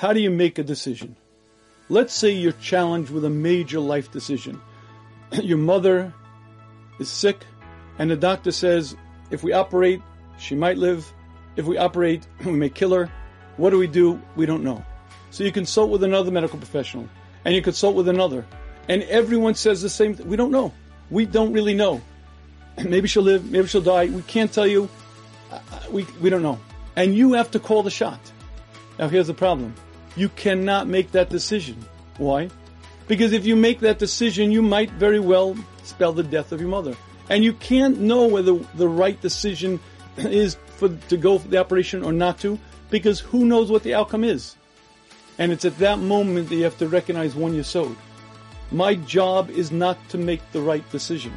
How do you make a decision? Let's say you're challenged with a major life decision. Your mother is sick, and the doctor says, if we operate, she might live. If we operate, we may kill her. What do we do? We don't know. So you consult with another medical professional, and you consult with another, and everyone says the same thing. We don't know. We don't really know. Maybe she'll live, maybe she'll die. We can't tell you. Uh, uh, we, we don't know. And you have to call the shot. Now here's the problem. You cannot make that decision. Why? Because if you make that decision, you might very well spell the death of your mother. And you can't know whether the right decision is for, to go for the operation or not to, because who knows what the outcome is. And it's at that moment that you have to recognize one yesod. My job is not to make the right decision.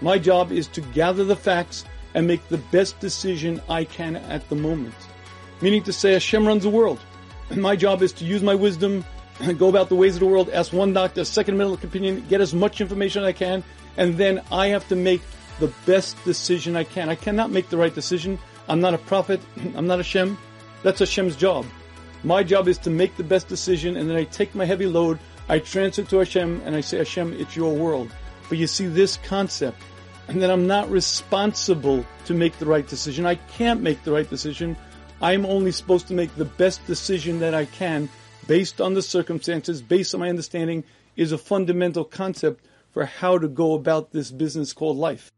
My job is to gather the facts and make the best decision I can at the moment. Meaning to say Hashem runs the world. My job is to use my wisdom, go about the ways of the world, ask one doctor, second medical opinion, get as much information as I can, and then I have to make the best decision I can. I cannot make the right decision. I'm not a prophet. I'm not Hashem. That's Hashem's job. My job is to make the best decision, and then I take my heavy load, I transfer to Hashem, and I say, Hashem, it's your world. But you see this concept, and that I'm not responsible to make the right decision. I can't make the right decision. I'm only supposed to make the best decision that I can based on the circumstances, based on my understanding, is a fundamental concept for how to go about this business called life.